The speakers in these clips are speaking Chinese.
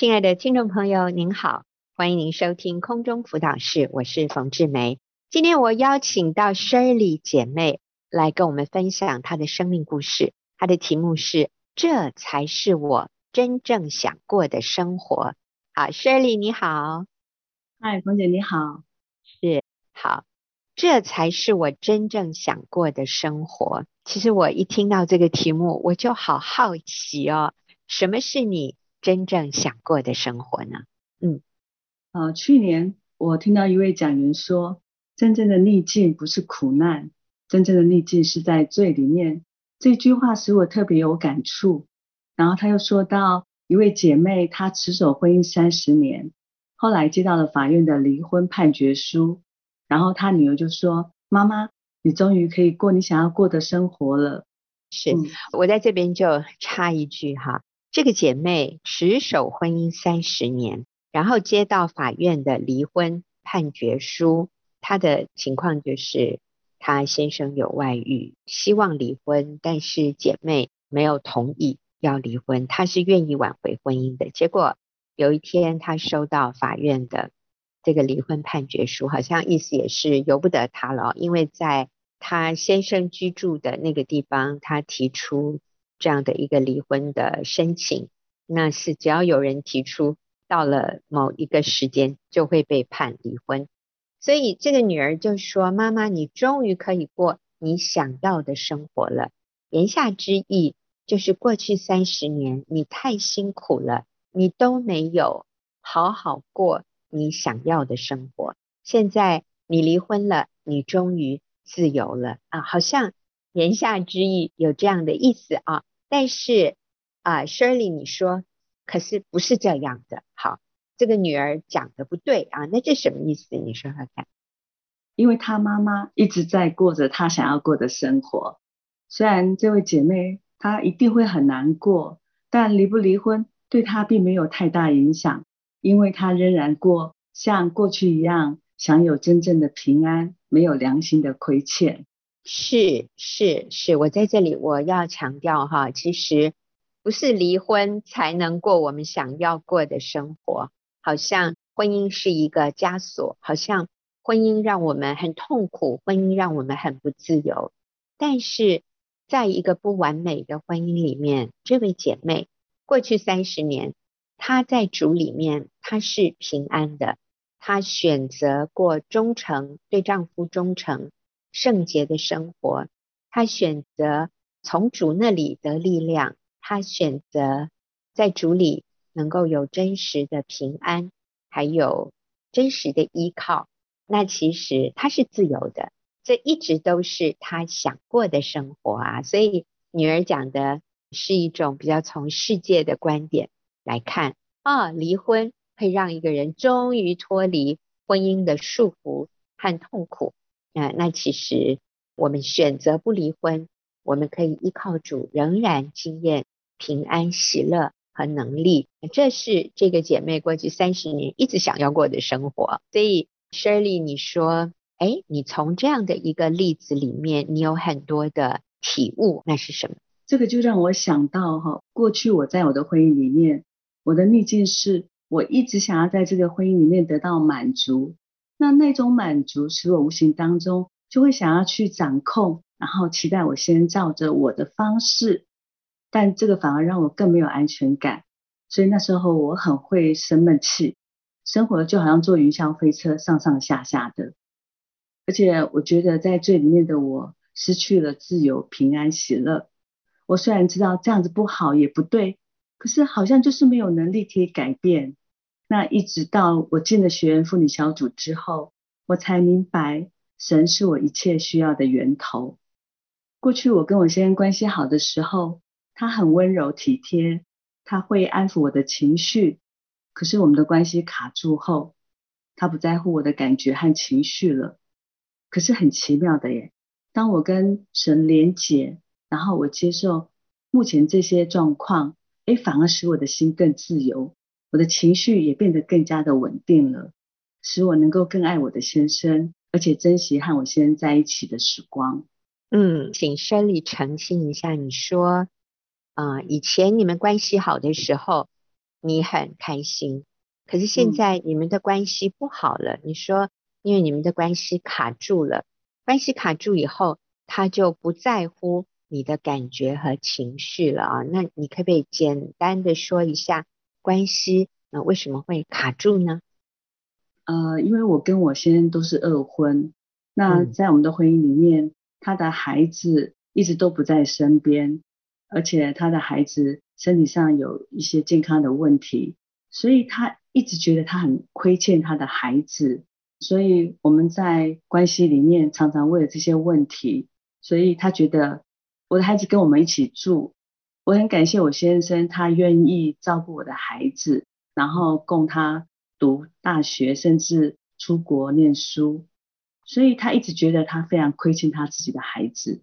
亲爱的听众朋友，您好，欢迎您收听空中辅导室，我是冯志梅。今天我邀请到 Shirley 姐妹来跟我们分享她的生命故事，她的题目是“这才是我真正想过的生活”。好，Shirley 你好，嗨，冯姐你好，是好，这才是我真正想过的生活。其实我一听到这个题目，我就好好奇哦，什么是你真正想过的生活呢？嗯，呃，去年我听到一位讲员说，真正的逆境不是苦难，真正的逆境是在最里面。这句话使我特别有感触。然后他又说到一位姐妹，她持守婚姻三十年，后来接到了法院的离婚判决书，然后她女儿就说：“妈妈。”你终于可以过你想要过的生活了。是，我在这边就插一句哈，这个姐妹持守婚姻三十年，然后接到法院的离婚判决书，她的情况就是她先生有外遇，希望离婚，但是姐妹没有同意要离婚，她是愿意挽回婚姻的。结果有一天她收到法院的。这个离婚判决书好像意思也是由不得她了，因为在她先生居住的那个地方，她提出这样的一个离婚的申请，那是只要有人提出，到了某一个时间就会被判离婚。所以这个女儿就说：“妈妈，你终于可以过你想要的生活了。”言下之意就是过去三十年你太辛苦了，你都没有好好过。你想要的生活，现在你离婚了，你终于自由了啊！好像言下之意有这样的意思啊。但是啊，Shirley，你说可是不是这样的？好，这个女儿讲的不对啊，那这什么意思？你说说看。因为她妈妈一直在过着她想要过的生活，虽然这位姐妹她一定会很难过，但离不离婚对她并没有太大影响。因为她仍然过像过去一样，享有真正的平安，没有良心的亏欠。是是是，我在这里我要强调哈，其实不是离婚才能过我们想要过的生活，好像婚姻是一个枷锁，好像婚姻让我们很痛苦，婚姻让我们很不自由。但是在一个不完美的婚姻里面，这位姐妹过去三十年。她在主里面，她是平安的。她选择过忠诚，对丈夫忠诚、圣洁的生活。她选择从主那里得力量。她选择在主里能够有真实的平安，还有真实的依靠。那其实她是自由的，这一直都是她想过的生活啊。所以女儿讲的是一种比较从世界的观点。来看啊，离婚会让一个人终于脱离婚姻的束缚和痛苦。啊，那其实我们选择不离婚，我们可以依靠主，仍然经验平安、喜乐和能力。这是这个姐妹过去三十年一直想要过的生活。所以，Shirley，你说，哎，你从这样的一个例子里面，你有很多的体悟，那是什么？这个就让我想到哈，过去我在我的婚姻里面。我的逆境是，我一直想要在这个婚姻里面得到满足，那那种满足使我无形当中就会想要去掌控，然后期待我先照着我的方式，但这个反而让我更没有安全感，所以那时候我很会生闷气，生活就好像坐云霄飞车，上上下下的，而且我觉得在最里面的我失去了自由、平安、喜乐。我虽然知道这样子不好，也不对。可是好像就是没有能力可以改变。那一直到我进了学员妇女小组之后，我才明白神是我一切需要的源头。过去我跟我先生关系好的时候，他很温柔体贴，他会安抚我的情绪。可是我们的关系卡住后，他不在乎我的感觉和情绪了。可是很奇妙的耶，当我跟神连结，然后我接受目前这些状况。哎，反而使我的心更自由，我的情绪也变得更加的稳定了，使我能够更爱我的先生，而且珍惜和我先生在一起的时光。嗯，请 Shirley 澄清一下，你说，啊、呃，以前你们关系好的时候，你很开心。可是现在你们的关系不好了，嗯、你说因为你们的关系卡住了，关系卡住以后，他就不在乎你的感觉和情绪了啊。那你可不可以简单的说一下关系那为什么会卡住呢？呃，因为我跟我先生都是二婚，那在我们的婚姻里面，嗯、他的孩子一直都不在身边，而且他的孩子身体上有一些健康的问题，所以他一直觉得他很亏欠他的孩子，所以我们在关系里面常常为了这些问题，所以他觉得我的孩子跟我们一起住，我很感谢我先生，他愿意照顾我的孩子，然后供他。读大学，甚至出国念书，所以他一直觉得他非常亏欠他自己的孩子。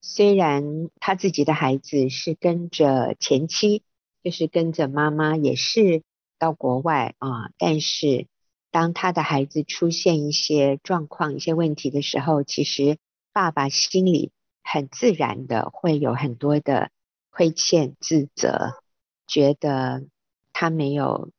虽然他自己的孩子是跟着前妻，就是跟着妈妈，也是到国外啊，但是当他的孩子出现一些状况、一些问题的时候，其实爸爸心里很自然的会有很多的亏欠、自责，觉得他没有。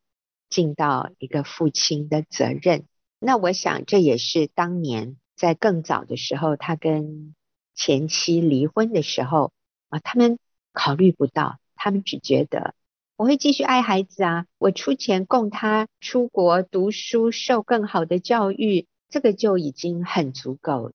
尽到一个父亲的责任，那我想这也是当年在更早的时候，他跟前妻离婚的时候啊，他们考虑不到，他们只觉得我会继续爱孩子啊，我出钱供他出国读书，受更好的教育，这个就已经很足够。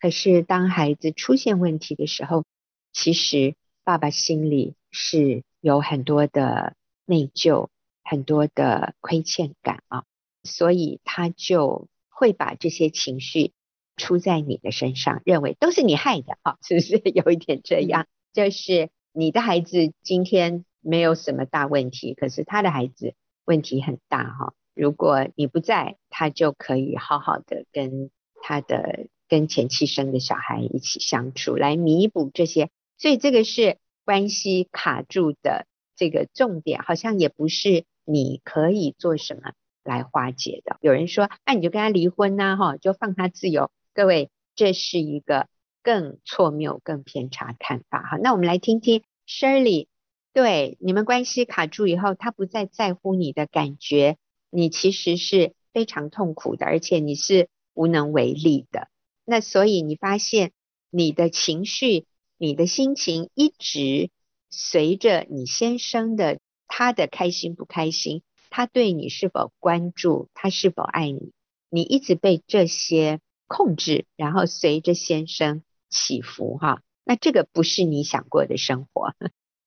可是当孩子出现问题的时候，其实爸爸心里是有很多的内疚。很多的亏欠感啊，所以他就会把这些情绪出在你的身上，认为都是你害的啊，是不是 有一点这样？就是你的孩子今天没有什么大问题，可是他的孩子问题很大哈。如果你不在，他就可以好好的跟他的跟前妻生的小孩一起相处，来弥补这些。所以这个是关系卡住的这个重点，好像也不是。你可以做什么来化解的？有人说，那、你就跟他离婚呐，哈，就放他自由。各位，这是一个更错谬、更偏差看法。哈，那我们来听听 Shirley，对你们关系卡住以后，他不再在乎你的感觉，你其实是非常痛苦的，而且你是无能为力的。那所以你发现你的情绪、你的心情一直随着你先生的。他的开心不开心，他对你是否关注，他是否爱你，你一直被这些控制，然后随着先生起伏哈，那这个不是你想过的生活，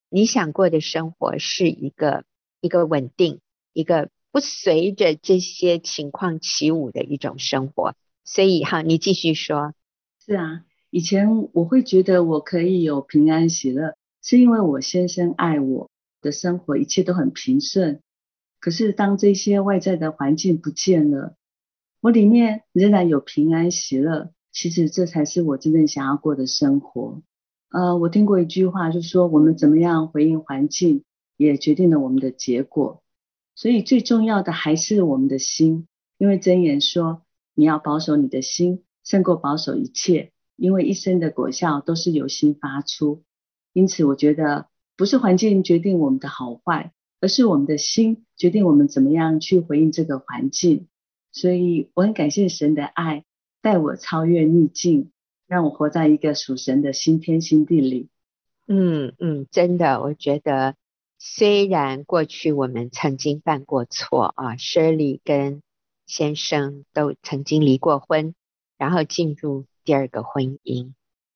你想过的生活是一个一个稳定，一个不随着这些情况起舞的一种生活，所以哈，你继续说。是啊，以前我会觉得我可以有平安喜乐，是因为我先生爱我。的生活一切都很平顺，可是当这些外在的环境不见了，我里面仍然有平安喜乐。其实这才是我真正想要过的生活。呃，我听过一句话，就是说我们怎么样回应环境，也决定了我们的结果。所以最重要的还是我们的心，因为箴言说，你要保守你的心，胜过保守一切，因为一生的果效都是由心发出。因此，我觉得。不是环境决定我们的好坏，而是我们的心决定我们怎么样去回应这个环境。所以我很感谢神的爱，带我超越逆境，让我活在一个属神的新天新地里。嗯嗯，真的，我觉得虽然过去我们曾经犯过错啊，Shirley 跟先生都曾经离过婚，然后进入第二个婚姻。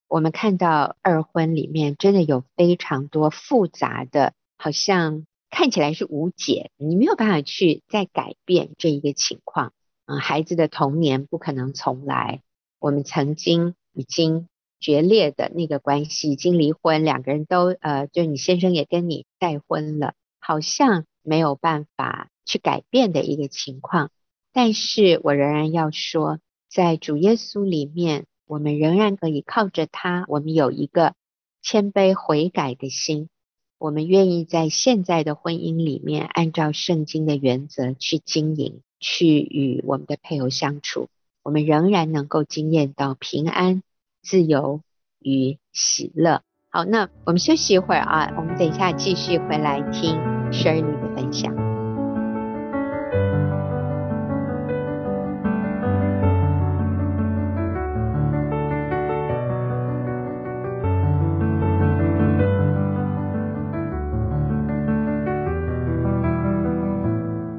我们看到二婚里面真的有非常多复杂的，好像看起来是无解，你没有办法去再改变这一个情况。嗯，孩子的童年不可能重来，我们曾经已经决裂的那个关系已经离婚，两个人都呃，就你先生也跟你再婚了，好像没有办法去改变的一个情况。但是我仍然要说，在主耶稣里面。我们仍然可以靠着他，我们有一个谦卑悔改的心，我们愿意在现在的婚姻里面按照圣经的原则去经营，去与我们的配偶相处，我们仍然能够经验到平安、自由与喜乐。好，那我们休息一会儿啊，我们等一下继续回来听。Shirley 的分享。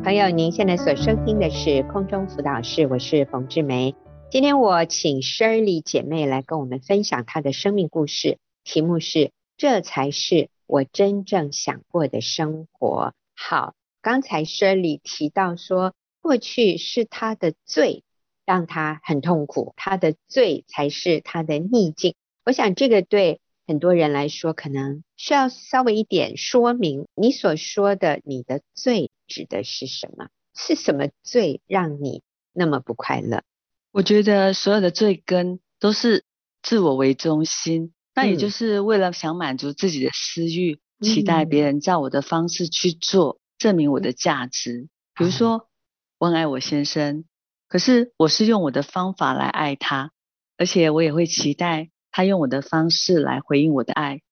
朋友，您现在所收听的是空中辅导室，我是冯志梅。今天我请 Shirley 姐妹来跟我们分享她的生命故事，题目是“这才是我真正想过的生活”。好，刚才 Shirley 提到说，过去是她的罪让她很痛苦，她的罪才是她的逆境。我想这个对很多人来说，可能需要稍微一点说明。你所说的你的罪指的是什么？是什么罪让你那么不快乐？我觉得所有的罪根都是自我为中心，那也就是为了想满足自己的私欲，嗯、期待别人照我的方式去做，证明我的价值。嗯、比如说，我很爱我先生，可是我是用我的方法来爱他，而且我也会期待。他用我的方式来回应我的爱，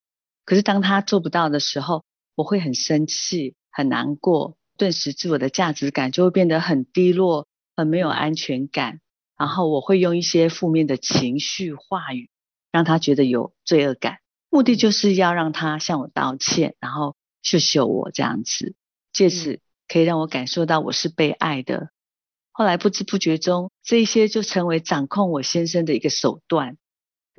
可是当他做不到的时候，我会很生气、很难过，顿时自我的价值感就会变得很低落、很没有安全感。然后我会用一些负面的情绪话语，让他觉得有罪恶感，目的就是要让他向我道歉，然后秀秀我这样子，借此可以让我感受到我是被爱的。后来不知不觉中，这一些就成为掌控我先生的一个手段。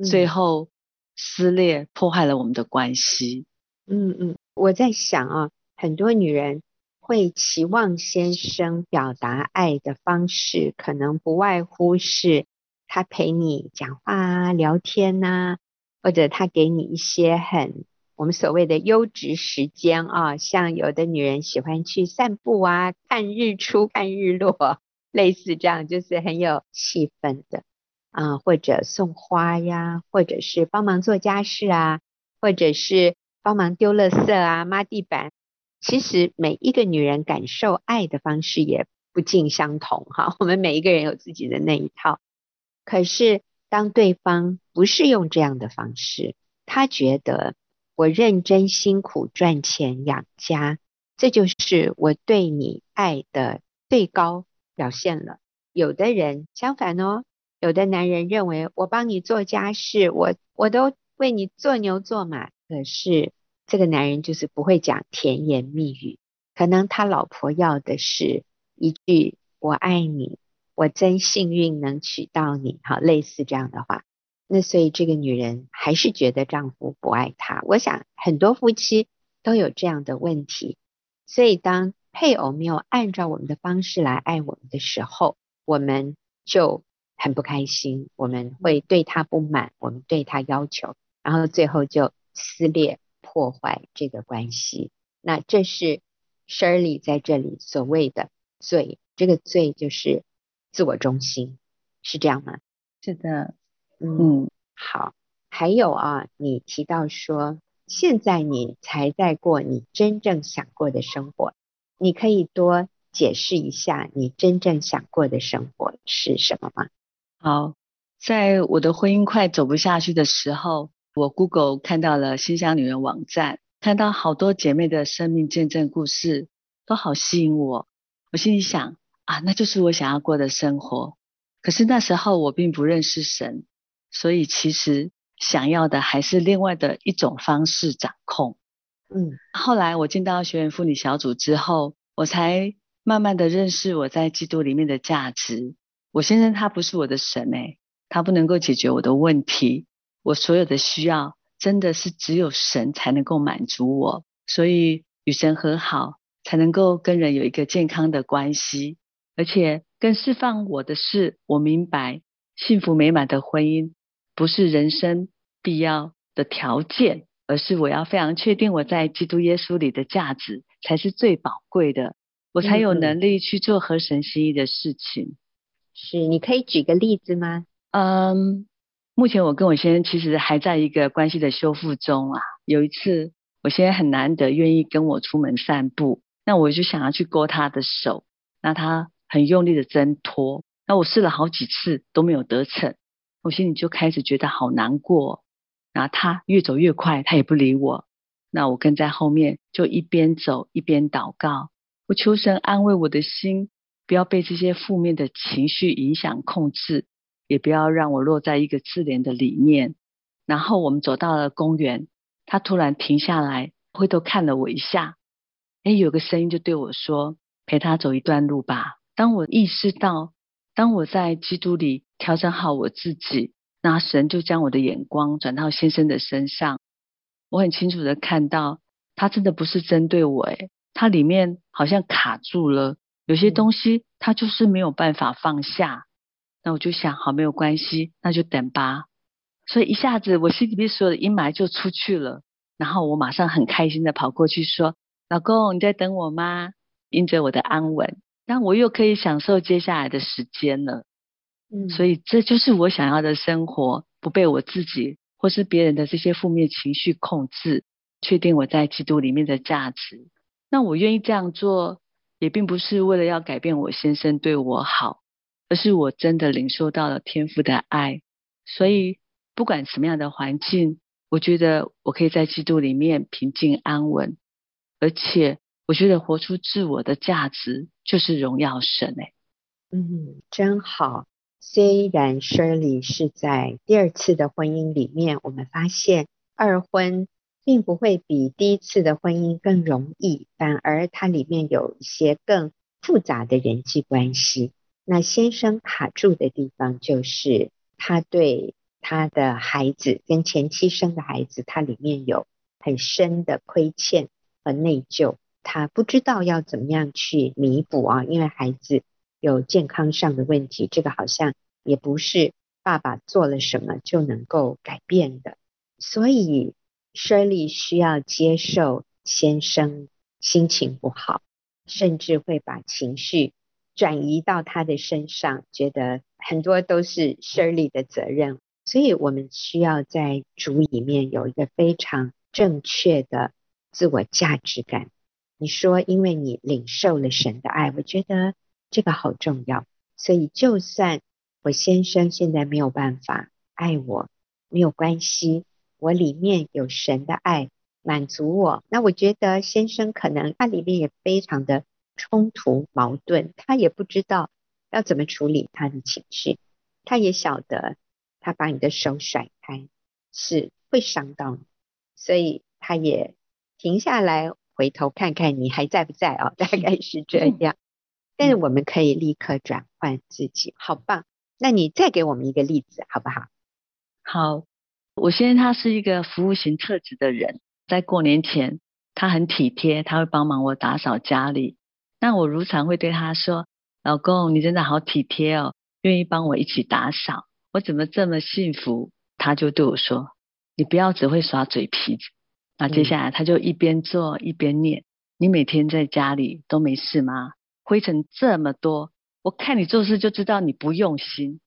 最后撕裂，破坏了我们的关系。嗯嗯，我在想啊，很多女人会期望先生表达爱的方式，可能不外乎是他陪你讲话啊、聊天呐、啊，或者他给你一些很我们所谓的优质时间啊，像有的女人喜欢去散步啊、看日出、看日落，类似这样，就是很有气氛的。啊，或者送花呀，或者是帮忙做家事啊，或者是帮忙丢垃圾啊、抹地板。其实每一个女人感受爱的方式也不尽相同哈。我们每一个人有自己的那一套。可是当对方不是用这样的方式，他觉得我认真辛苦赚钱养家，这就是我对你爱的最高表现了。有的人相反哦。有的男人认为我帮你做家事，我我都为你做牛做马，可是这个男人就是不会讲甜言蜜语，可能他老婆要的是一句“我爱你，我真幸运能娶到你”，好，类似这样的话。那所以这个女人还是觉得丈夫不爱她。我想很多夫妻都有这样的问题，所以当配偶没有按照我们的方式来爱我们的时候，我们就。很不开心，我们会对他不满，我们对他要求，然后最后就撕裂破坏这个关系。那这是 Shirley 在这里所谓的罪，这个罪就是自我中心，是这样吗？是的，嗯，嗯好。还有啊，你提到说，现在你才在过你真正想过的生活，你可以多解释一下你真正想过的生活是什么吗？好，在我的婚姻快走不下去的时候，我 Google 看到了新乡女人网站，看到好多姐妹的生命见证故事，都好吸引我。我心里想啊，那就是我想要过的生活。可是那时候我并不认识神，所以其实想要的还是另外的一种方式掌控。嗯，后来我进到学员妇女小组之后，我才慢慢的认识我在基督里面的价值。我先生他不是我的神诶，他不能够解决我的问题，我所有的需要真的是只有神才能够满足我，所以与神和好才能够跟人有一个健康的关系，而且更释放我的是，我明白幸福美满的婚姻不是人生必要的条件，而是我要非常确定我在基督耶稣里的价值才是最宝贵的，我才有能力去做合神心意的事情。是，你可以举个例子吗？嗯，目前我跟我先生其实还在一个关系的修复中啊。有一次，我先生很难得愿意跟我出门散步，那我就想要去勾他的手，那他很用力的挣脱，那我试了好几次都没有得逞，我心里就开始觉得好难过。然后他越走越快，他也不理我，那我跟在后面，就一边走一边祷告，我求神安慰我的心，不要被这些负面的情绪影响控制，也不要让我落在一个自怜的里面。然后我们走到了公园，他突然停下来，回头看了我一下，哎，有个声音就对我说：“陪他走一段路吧。”当我意识到，当我在基督里调整好我自己，那神就将我的眼光转到先生的身上。我很清楚的看到，他真的不是针对我，诶，他里面好像卡住了，有些东西他就是没有办法放下。那我就想，好，没有关系，那就等吧。所以一下子，我心里面所有的阴霾就出去了。然后我马上很开心的跑过去说：“老公，你在等我吗？”因着我的安稳，但我又可以享受接下来的时间了。嗯，所以这就是我想要的生活，不被我自己或是别人的这些负面情绪控制，确定我在基督里面的价值。那我愿意这样做，也并不是为了要改变我先生对我好，而是我真的领受到了天父的爱，所以。不管什么样的环境，我觉得我可以在基督里面平静安稳，而且我觉得活出自我的价值就是荣耀神诶。嗯，真好。虽然 Shirley 是在第二次的婚姻里面，我们发现二婚并不会比第一次的婚姻更容易，反而它里面有一些更复杂的人际关系。那先生卡住的地方就是他对。他的孩子跟前妻生的孩子，他里面有很深的亏欠和内疚，他不知道要怎么样去弥补啊，因为孩子有健康上的问题，这个好像也不是爸爸做了什么就能够改变的，所以 Shirley 需要接受先生心情不好，甚至会把情绪转移到他的身上，觉得很多都是 Shirley 的责任。所以我们需要在主里面有一个非常正确的自我价值感。你说，因为你领受了神的爱，我觉得这个好重要。所以，就算我先生现在没有办法爱我，没有关系，我里面有神的爱满足我。那我觉得先生可能他里面也非常的冲突矛盾，他也不知道要怎么处理他的情绪，他也晓得。他把你的手甩开，是会伤到你，所以他也停下来，回头看看你还在不在哦，大概是这样。但是我们可以立刻转换自己，好棒！那你再给我们一个例子好不好？好，我先生他是一个服务型特质的人，在过年前他很体贴，他会帮忙我打扫家里。那我如常会对他说：“老公，你真的好体贴哦，愿意帮我一起打扫。”我怎么这么幸福？他就对我说：“你不要只会耍嘴皮子。”那接下来他就一边做一边念：“你每天在家里都没事吗？灰尘这么多，我看你做事就知道你不用心。”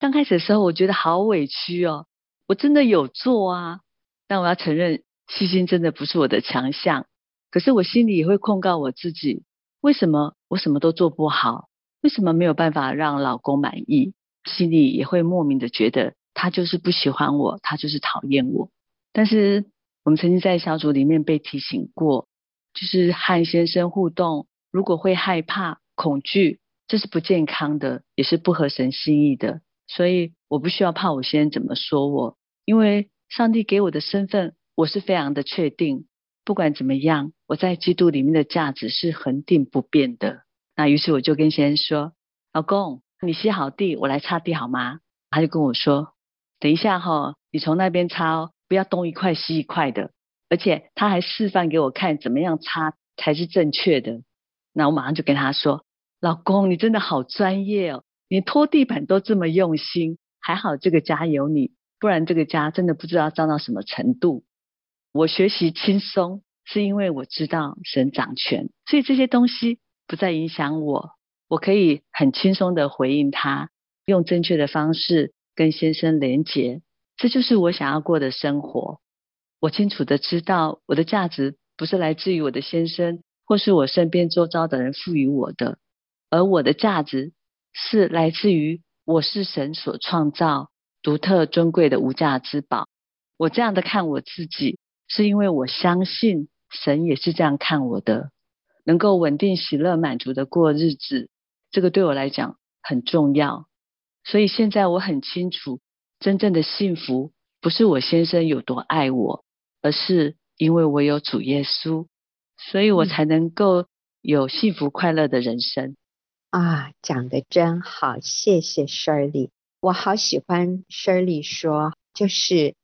刚开始的时候，我觉得好委屈哦，我真的有做啊，但我要承认，细心真的不是我的强项。可是我心里也会控告我自己：为什么我什么都做不好？为什么没有办法让老公满意？心里也会莫名的觉得他就是不喜欢我，他就是讨厌我。但是我们曾经在小组里面被提醒过，就是和先生互动，如果会害怕、恐惧，这是不健康的，也是不合神心意的。所以我不需要怕我先生怎么说我，因为上帝给我的身份，我是非常的确定。不管怎么样，我在基督里面的价值是恒定不变的。那于是我就跟先生说：“老公。”你吸好地，我来擦地好吗？他就跟我说：“等一下哈，你从那边擦哦，不要东一块西一块的。”而且他还示范给我看怎么样擦才是正确的。那我马上就跟他说：“老公，你真的好专业哦，你拖地板都这么用心，还好这个家有你，不然这个家真的不知道脏到什么程度。”我学习轻松，是因为我知道神掌权，所以这些东西不再影响我。我可以很轻松的回应他，用正确的方式跟先生连结，这就是我想要过的生活。我清楚的知道，我的价值不是来自于我的先生，或是我身边周遭的人赋予我的，而我的价值是来自于我是神所创造、独特尊贵的无价之宝。我这样的看我自己，是因为我相信神也是这样看我的，能够稳定、喜乐、满足的过日子，这个对我来讲很重要。所以现在我很清楚，真正的幸福不是我先生有多爱我，而是因为我有主耶稣，所以我才能够有幸福快乐的人生。啊，讲得真好，谢谢 Shirley。我好喜欢 Shirley 说，就是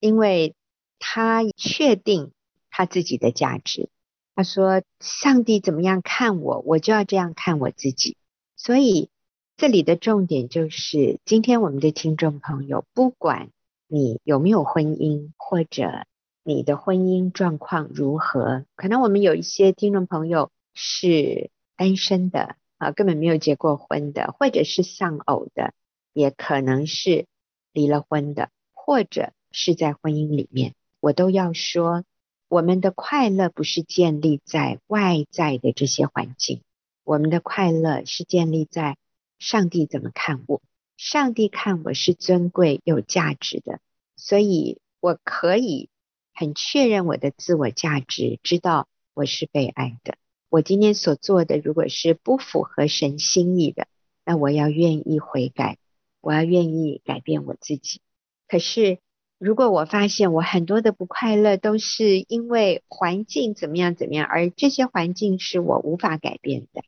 因为他确定他自己的价值。他说：“上帝怎么样看我，我就要这样看我自己。”所以这里的重点就是，今天我们的听众朋友，不管你有没有婚姻，或者你的婚姻状况如何，可能我们有一些听众朋友是单身的。啊，根本没有结过婚的，或者是丧偶的，也可能是离了婚的，或者是在婚姻里面，我都要说，我们的快乐不是建立在外在的这些环境，我们的快乐是建立在上帝怎么看我，上帝看我是尊贵有价值的，所以我可以很确认我的自我价值，知道我是被爱的。我今天所做的，如果是不符合神心意的，那我要愿意悔改，我要愿意改变我自己。可是，如果我发现我很多的不快乐都是因为环境怎么样怎么样，而这些环境是我无法改变的，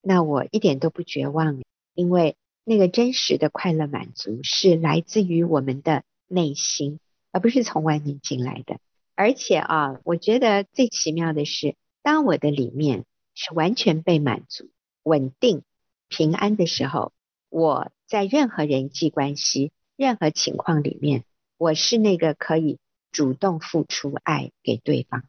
那我一点都不绝望，因为那个真实的快乐满足是来自于我们的内心，而不是从外面进来的。而且啊，我觉得最奇妙的是。当我的里面是完全被满足、稳定、平安的时候，我在任何人际关系、任何情况里面，我是那个可以主动付出爱给对方。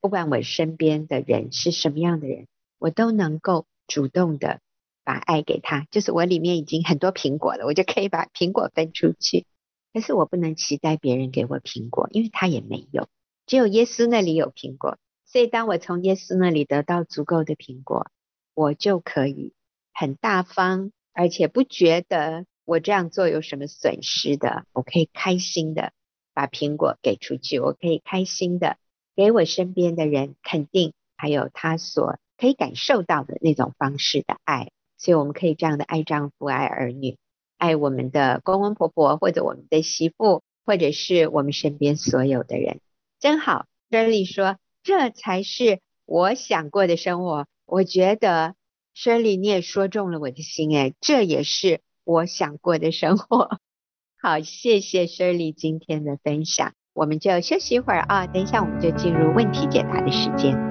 不管我身边的人是什么样的人，我都能够主动的把爱给他。就是我里面已经很多苹果了，我就可以把苹果分出去。可是我不能期待别人给我苹果，因为他也没有，只有耶稣那里有苹果。所以，当我从耶稣那里得到足够的苹果，我就可以很大方，而且不觉得我这样做有什么损失的。我可以开心的把苹果给出去，我可以开心的给我身边的人肯定，还有他所可以感受到的那种方式的爱。所以，我们可以这样的爱丈夫、爱儿女、爱我们的公公婆婆，或者我们的媳妇，或者是我们身边所有的人，真好。真理说。这才是我想过的生活。我觉得，Shirley，你也说中了我的心诶，这也是我想过的生活。好，谢谢 Shirley 今天的分享，我们就休息一会儿啊，等一下我们就进入问题解答的时间。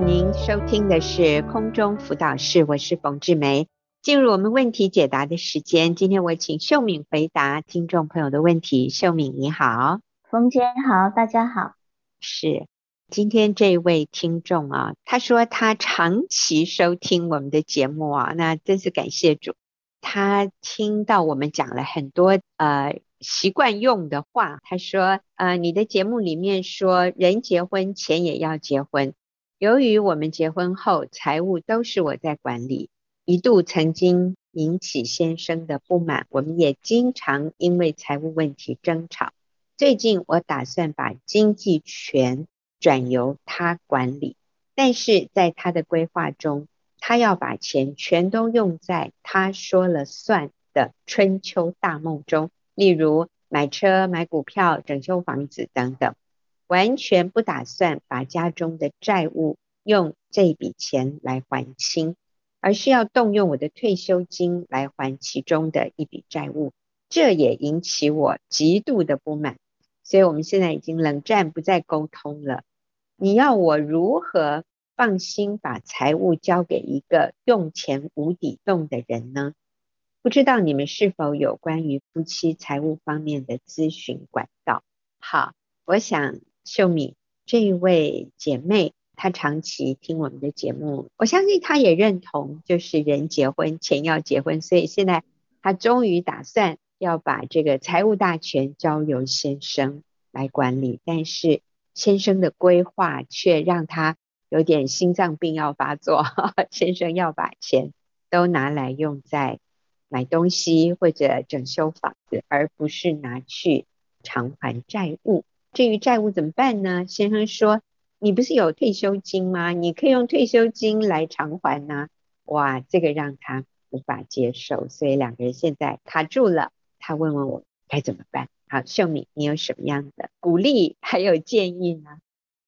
您收听的是空中辅导室，我是冯志梅。进入我们问题解答的时间，今天我请秀敏回答听众朋友的问题。秀敏你好，冯姐好，大家好。是今天这位听众啊，他说他长期收听我们的节目啊，那真是感谢主。他听到我们讲了很多呃习惯用的话，他说呃你的节目里面说人结婚钱也要结婚。由于我们结婚后财务都是我在管理，一度曾经引起先生的不满，我们也经常因为财务问题争吵。最近我打算把经济权转由他管理，但是在他的规划中，他要把钱全都用在他说了算的春秋大梦中，例如买车、买股票、整修房子等等。完全不打算把家中的债务用这笔钱来还清，而是要动用我的退休金来还其中的一笔债务，这也引起我极度的不满。所以我们现在已经冷战，不再沟通了。你要我如何放心把财务交给一个用钱无底洞的人呢？不知道你们是否有关于夫妻财务方面的咨询管道？好，我想。秀敏这一位姐妹，她长期听我们的节目，我相信她也认同，就是人结婚钱要结婚，所以现在她终于打算要把这个财务大权交由先生来管理，但是先生的规划却让她有点心脏病要发作。先生要把钱都拿来用在买东西或者整修房子，而不是拿去偿还债务。至于债务怎么办呢？先生说：“你不是有退休金吗？你可以用退休金来偿还呐。”哇，这个让他无法接受，所以两个人现在卡住了。他问问我该怎么办。好，秀敏，你有什么样的鼓励还有建议呢？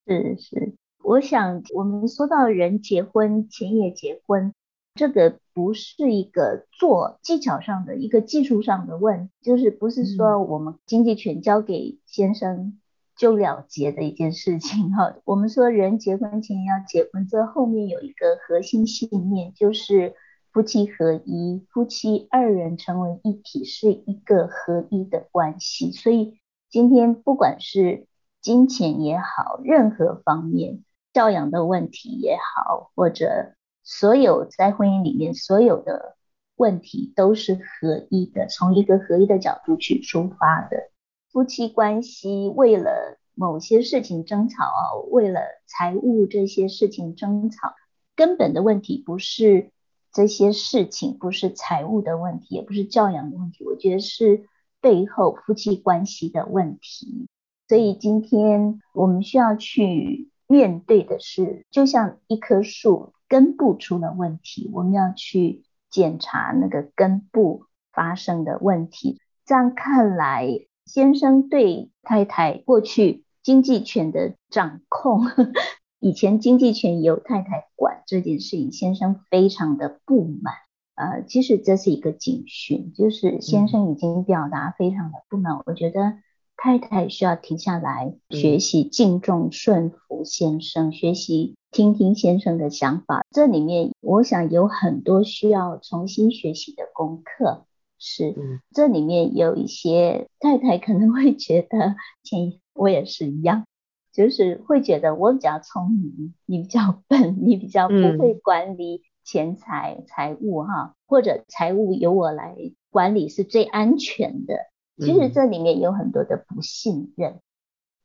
是是，我想我们说到人结婚，钱也结婚，这个不是一个做技巧上的一个技术上的问，就是不是说我们经济权交给先生就了结的一件事情哈。我们说人结婚前要结婚，这后面有一个核心信念，就是夫妻合一，夫妻二人成为一体，是一个合一的关系。所以今天不管是金钱也好，任何方面教养的问题也好，或者所有在婚姻里面所有的问题，都是合一的，从一个合一的角度去出发的。夫妻关系为了某些事情争吵啊，为了财务这些事情争吵，根本的问题不是这些事情，不是财务的问题，也不是教养的问题，我觉得是背后夫妻关系的问题。所以今天我们需要去面对的是，就像一棵树根部出了问题，我们要去检查那个根部发生的问题。这样看来。先生对太太过去经济权的掌控，以前经济权由太太管这件事情，先生非常的不满。呃，其实这是一个警讯，就是先生已经表达非常的不满。嗯、我觉得太太需要停下来，学习敬重顺服先生，嗯、学习听听先生的想法。这里面我想有很多需要重新学习的功课。是，这里面有一些太太可能会觉得，前我也是一样，就是会觉得我比较聪明，你比较笨，你比较不会管理钱财财务哈，或者财务由我来管理是最安全的。其实这里面有很多的不信任，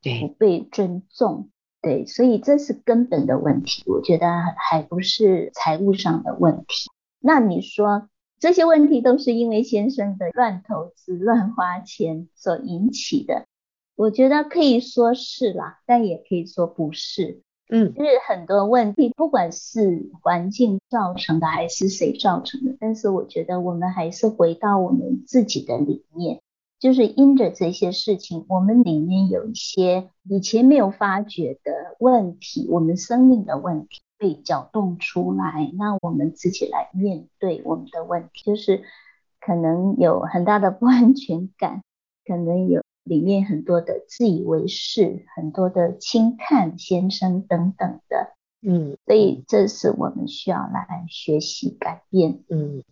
对不被尊重，对，所以这是根本的问题。我觉得还不是财务上的问题。那你说？这些问题都是因为先生的乱投资、乱花钱所引起的。我觉得可以说是啦，但也可以说不是。嗯，就是很多问题，不管是环境造成的还是谁造成的，但是我觉得我们还是回到我们自己的理念，就是因着这些事情，我们里面有一些以前没有发觉的问题，我们生命的问题。被搅动出来，那我们自己来面对我们的问题，就是可能有很大的不安全感，可能有里面很多的自以为是，很多的轻看先生等等的，嗯，所以这是我们需要来学习改变。嗯，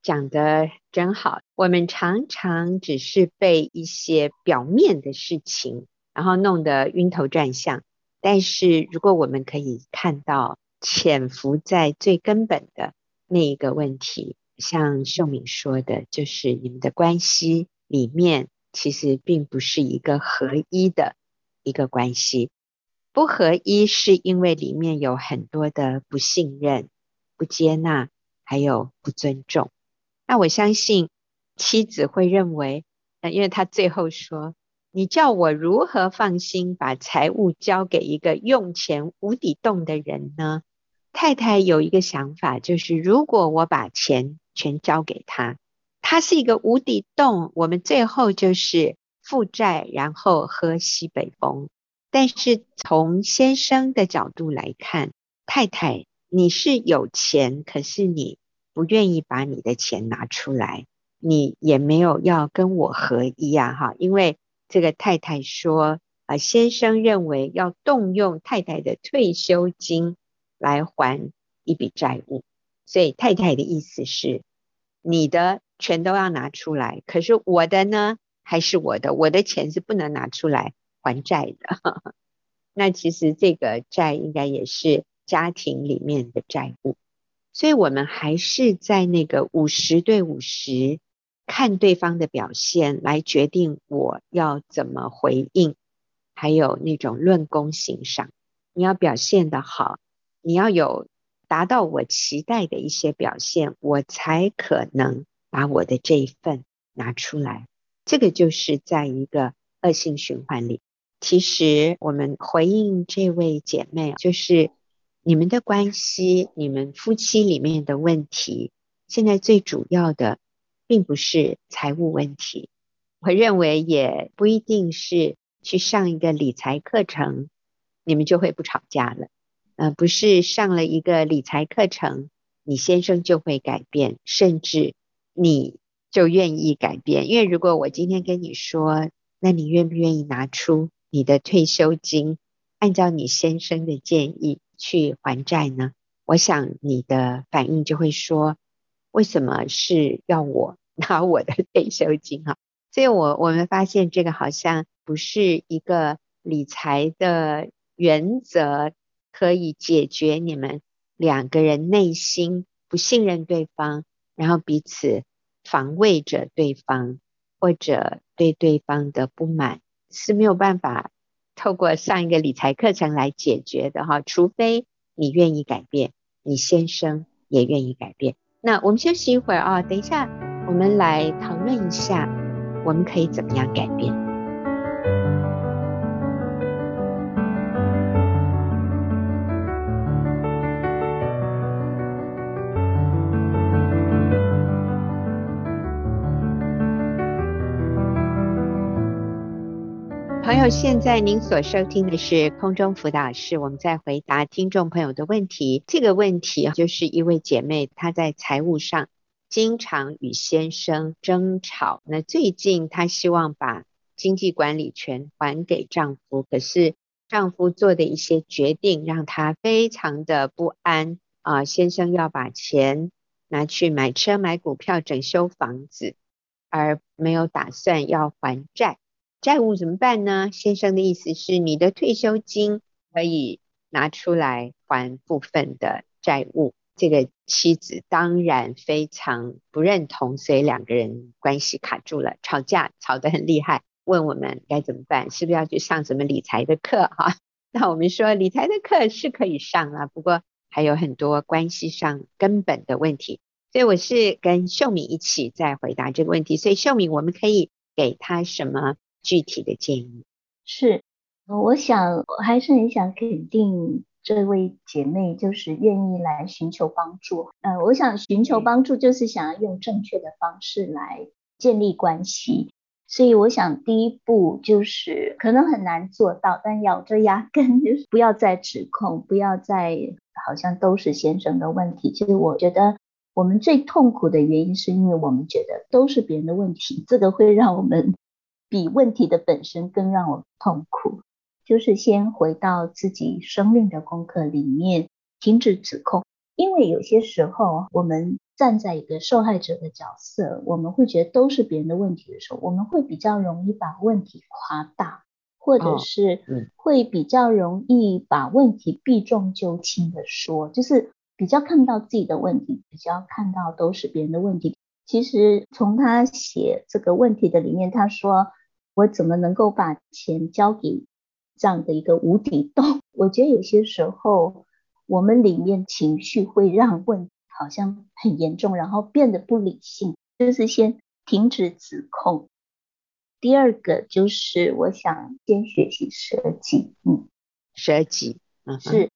讲的真好。我们常常只是被一些表面的事情，然后弄得晕头转向，但是如果我们可以看到。潜伏在最根本的那一个问题，像秀敏说的，就是你们的关系里面其实并不是一个合一的一个关系。不合一是因为里面有很多的不信任、不接纳，还有不尊重。那我相信妻子会认为，呃，因为他最后说：“你叫我如何放心把财务交给一个用钱无底洞的人呢？”太太有一个想法，就是如果我把钱全交给他，他是一个无底洞，我们最后就是负债，然后喝西北风。但是从先生的角度来看，太太你是有钱，可是你不愿意把你的钱拿出来，你也没有要跟我合一啊，哈，因为这个太太说，啊，先生认为要动用太太的退休金。来还一笔债务，所以太太的意思是，你的全都要拿出来，可是我的呢，还是我的，我的钱是不能拿出来还债的。那其实这个债应该也是家庭里面的债务，所以我们还是在那个五十对五十看对方的表现来决定我要怎么回应，还有那种论功行赏。你要表现得好，你要有达到我期待的一些表现，我才可能把我的这一份拿出来。这个就是在一个恶性循环里。其实我们回应这位姐妹，就是你们的关系，你们夫妻里面的问题，现在最主要的并不是财务问题。我认为也不一定是去上一个理财课程，你们就会不吵架了。呃，不是上了一个理财课程，你先生就会改变，甚至你。就愿意改变，因为如果我今天跟你说，那你愿不愿意拿出你的退休金，按照你先生的建议去还债呢？我想你的反应就会说，为什么是要我 拿我的退休金哈？所以我我们发现这个好像不是一个理财的原则，可以解决你们两个人内心不信任对方，然后彼此。防卫着对方，或者对对方的不满是没有办法透过上一个理财课程来解决的哈，除非你愿意改变，你先生也愿意改变。那我们休息一会儿啊，等一下我们来讨论一下，我们可以怎么样改变。朋友，现在您所收听的是空中辅导室，我们在回答听众朋友的问题。这个问题就是一位姐妹，她在财务上经常与先生争吵。那最近她希望把经济管理权还给丈夫，可是丈夫做的一些决定让她非常的不安啊。先生要把钱拿去买车、买股票、整修房子，而没有打算要还债。债务怎么办呢？先生的意思是，你的退休金可以拿出来还部分的债务。这个妻子当然非常不认同，所以两个人关系卡住了，吵架吵得很厉害，问我们该怎么办？是不是要去上什么理财的课？哈，那我们说理财的课是可以上啊，不过还有很多关系上根本的问题。所以我是跟秀敏一起在回答这个问题。所以秀敏，我们可以给他什么？具体的建议是，我想我还是很想肯定这位姐妹，就是愿意来寻求帮助。呃，我想寻求帮助就是想要用正确的方式来建立关系，所以我想第一步就是可能很难做到，但咬着牙根，就是不要再指控，不要再好像都是先生的问题。其实我觉得我们最痛苦的原因是因为我们觉得都是别人的问题，这个会让我们。比问题的本身更让我痛苦，就是先回到自己生命的功课里面，停止指控。因为有些时候，我们站在一个受害者的角色，我们会觉得都是别人的问题的时候，我们会比较容易把问题夸大，或者是会比较容易把问题避重就轻的说，就是比较看到自己的问题，比较看到都是别人的问题。其实从他写这个问题的里面，他说。我怎么能够把钱交给这样的一个无底洞？我觉得有些时候我们里面情绪会让问题好像很严重，然后变得不理性。就是先停止指控。第二个就是我想先学习舍己，嗯，舍己，嗯，是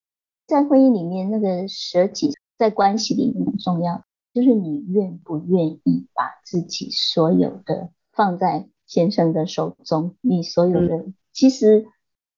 在婚姻里面那个舍己，在关系里面很重要，就是你愿不愿意把自己所有的放在。先生的手中，你所有的、嗯、其实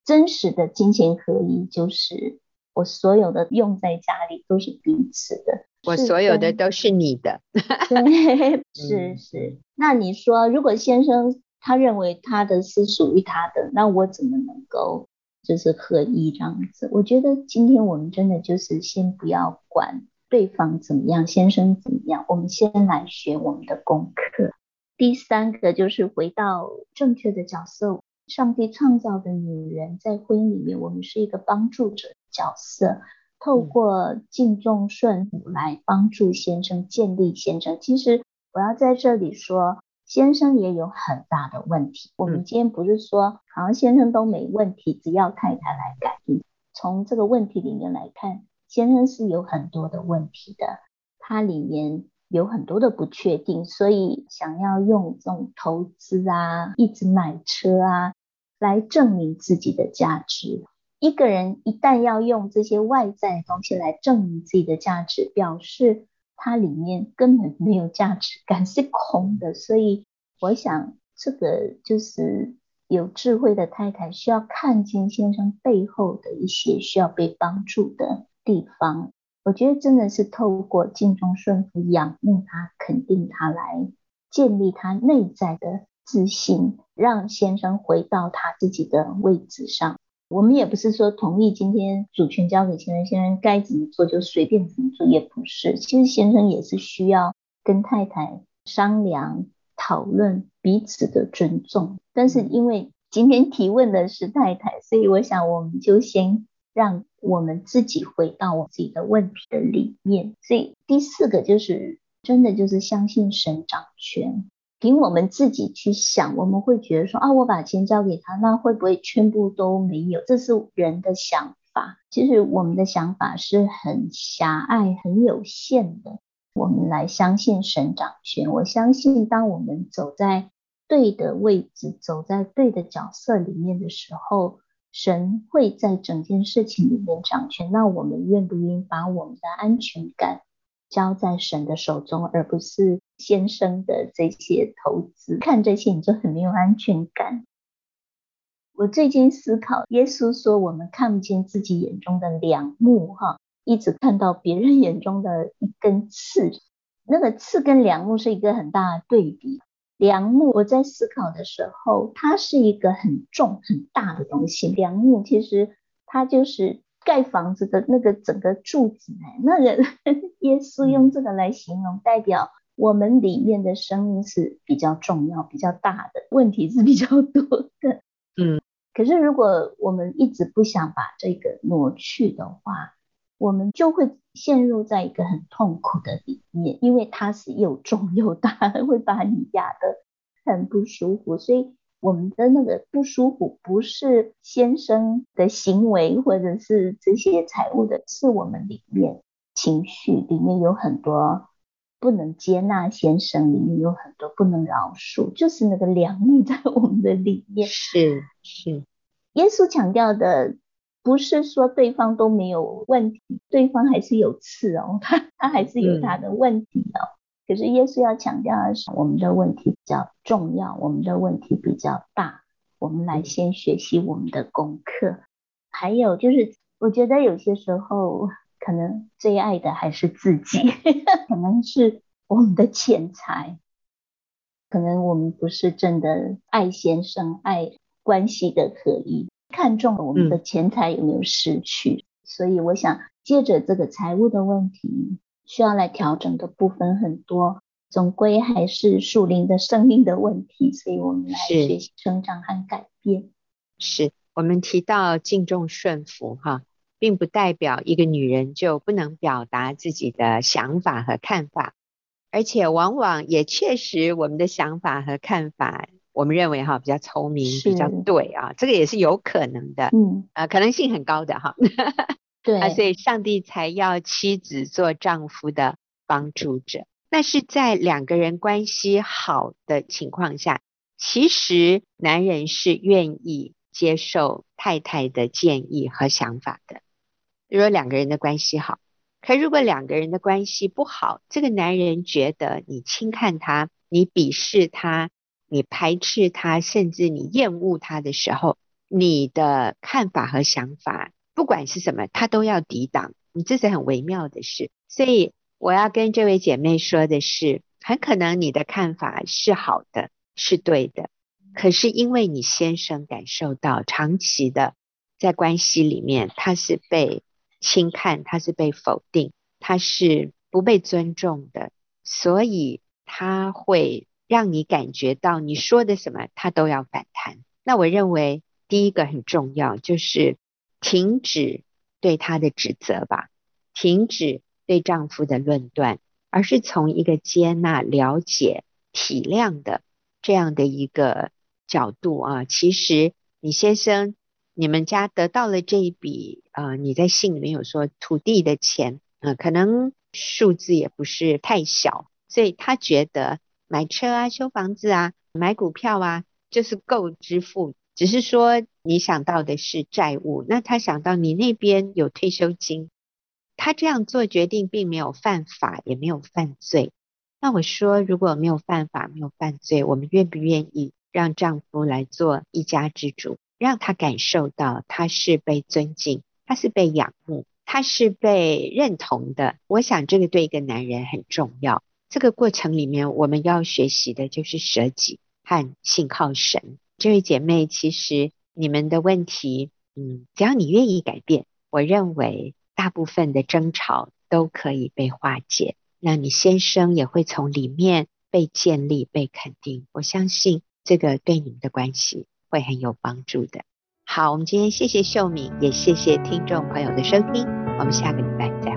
真实的金钱合一，就是我所有的用在家里都是彼此的，我所有的都是你的，对，是是。那你说，如果先生他认为他的是属于他的，那我怎么能够就是合一这样子？我觉得今天我们真的就是先不要管对方怎么样，先生怎么样，我们先来学我们的功课。第三个就是回到正确的角色，上帝创造的女人在婚姻里面，我们是一个帮助者角色，透过敬重顺服来帮助先生建立先生。其实我要在这里说，先生也有很大的问题。我们今天不是说好像先生都没问题，只要太太来改变。从这个问题里面来看，先生是有很多的问题的，他里面有很多的不确定，所以想要用这种投资啊，一直买车啊，来证明自己的价值。一个人一旦要用这些外在的东西来证明自己的价值，表示他里面根本没有价值感，是空的。所以我想，这个就是有智慧的太太需要看见先生背后的一些需要被帮助的地方。我觉得真的是透过敬重顺服、仰慕他、肯定他，来建立他内在的自信，让先生回到他自己的位置上。我们也不是说同意今天主权交给先生，先生该怎么做就随便怎么做，也不是。其实先生也是需要跟太太商量、讨论彼此的尊重。但是因为今天提问的是太太，所以我想我们就先让我们自己回到我自己的问题的里面。所以第四个就是真的就是相信神掌权。凭我们自己去想，我们会觉得说啊，我把钱交给他，那会不会全部都没有？这是人的想法。其实我们的想法是很狭隘、很有限的。我们来相信神掌权。我相信，当我们走在对的位置、走在对的角色里面的时候，神会在整件事情里面掌权。那我们愿不愿意把我们的安全感交在神的手中，而不是先生的这些投资？看这些你就很没有安全感。我最近思考，耶稣说我们看不见自己眼中的梁木，哈，一直看到别人眼中的一根刺。那个刺跟梁木是一个很大的对比。梁木，我在思考的时候，它是一个很重很大的东西。梁木其实它就是。盖房子的那个整个柱子，哎，那个 耶稣用这个来形容，代表我们里面的生命是比较重要、比较大的，问题是比较多的。嗯，可是如果我们一直不想把这个挪去的话，我们就会陷入在一个很痛苦的里面，因为它是又重又大，会把你压得很不舒服，所以。我们的那个不舒服，不是先生的行为，或者是这些财务的，是我们里面情绪里面有很多不能接纳，先生里面有很多不能饶恕，就是那个凉意 在我们的里面。是是，耶稣强调的不是说对方都没有问题，对方还是有刺哦，他他还是有他的问题哦。嗯可是耶稣要强调的是，我们的问题比较重要，我们的问题比较大，我们来先学习我们的功课。还有就是，我觉得有些时候可能最爱的还是自己，可能是我们的钱财，可能我们不是真的爱先生、爱关系的合一，看重了我们的钱财有没有失去。嗯、所以我想借着这个财务的问题。需要来调整的部分很多，总归还是树林的生命的问题，所以我们来学习成长和改变。是，是我们提到敬重顺服哈，并不代表一个女人就不能表达自己的想法和看法，而且往往也确实我们的想法和看法，我们认为哈比较聪明，比较对啊，这个也是有可能的，嗯，呃，可能性很高的哈。对啊，所以上帝才要妻子做丈夫的帮助者。那是在两个人关系好的情况下，其实男人是愿意接受太太的建议和想法的。如果两个人的关系好，可如果两个人的关系不好，这个男人觉得你轻看他，你鄙视他，你排斥他，甚至你厌恶他的时候，你的看法和想法。不管是什么，他都要抵挡，你这是很微妙的事。所以我要跟这位姐妹说的是，很可能你的看法是好的，是对的，可是因为你先生感受到长期的在关系里面，他是被轻看，他是被否定，他是不被尊重的，所以他会让你感觉到你说的什么，他都要反弹。那我认为第一个很重要就是。停止对他的指责吧，停止对丈夫的论断，而是从一个接纳、了解、体谅的这样的一个角度啊，其实你先生你们家得到了这一笔呃，你在信里面有说土地的钱，呃，可能数字也不是太小，所以他觉得买车啊、修房子啊、买股票啊，就是够支付。只是说你想到的是债务，那他想到你那边有退休金，他这样做决定并没有犯法，也没有犯罪。那我说，如果没有犯法，没有犯罪，我们愿不愿意让丈夫来做一家之主，让他感受到他是被尊敬，他是被仰慕，他是被认同的？我想这个对一个男人很重要。这个过程里面，我们要学习的就是舍己和信靠神。这位姐妹，其实你们的问题，嗯，只要你愿意改变，我认为大部分的争吵都可以被化解。那你先生也会从里面被建立、被肯定，我相信这个对你们的关系会很有帮助的。好，我们今天谢谢秀敏，也谢谢听众朋友的收听，我们下个礼拜再。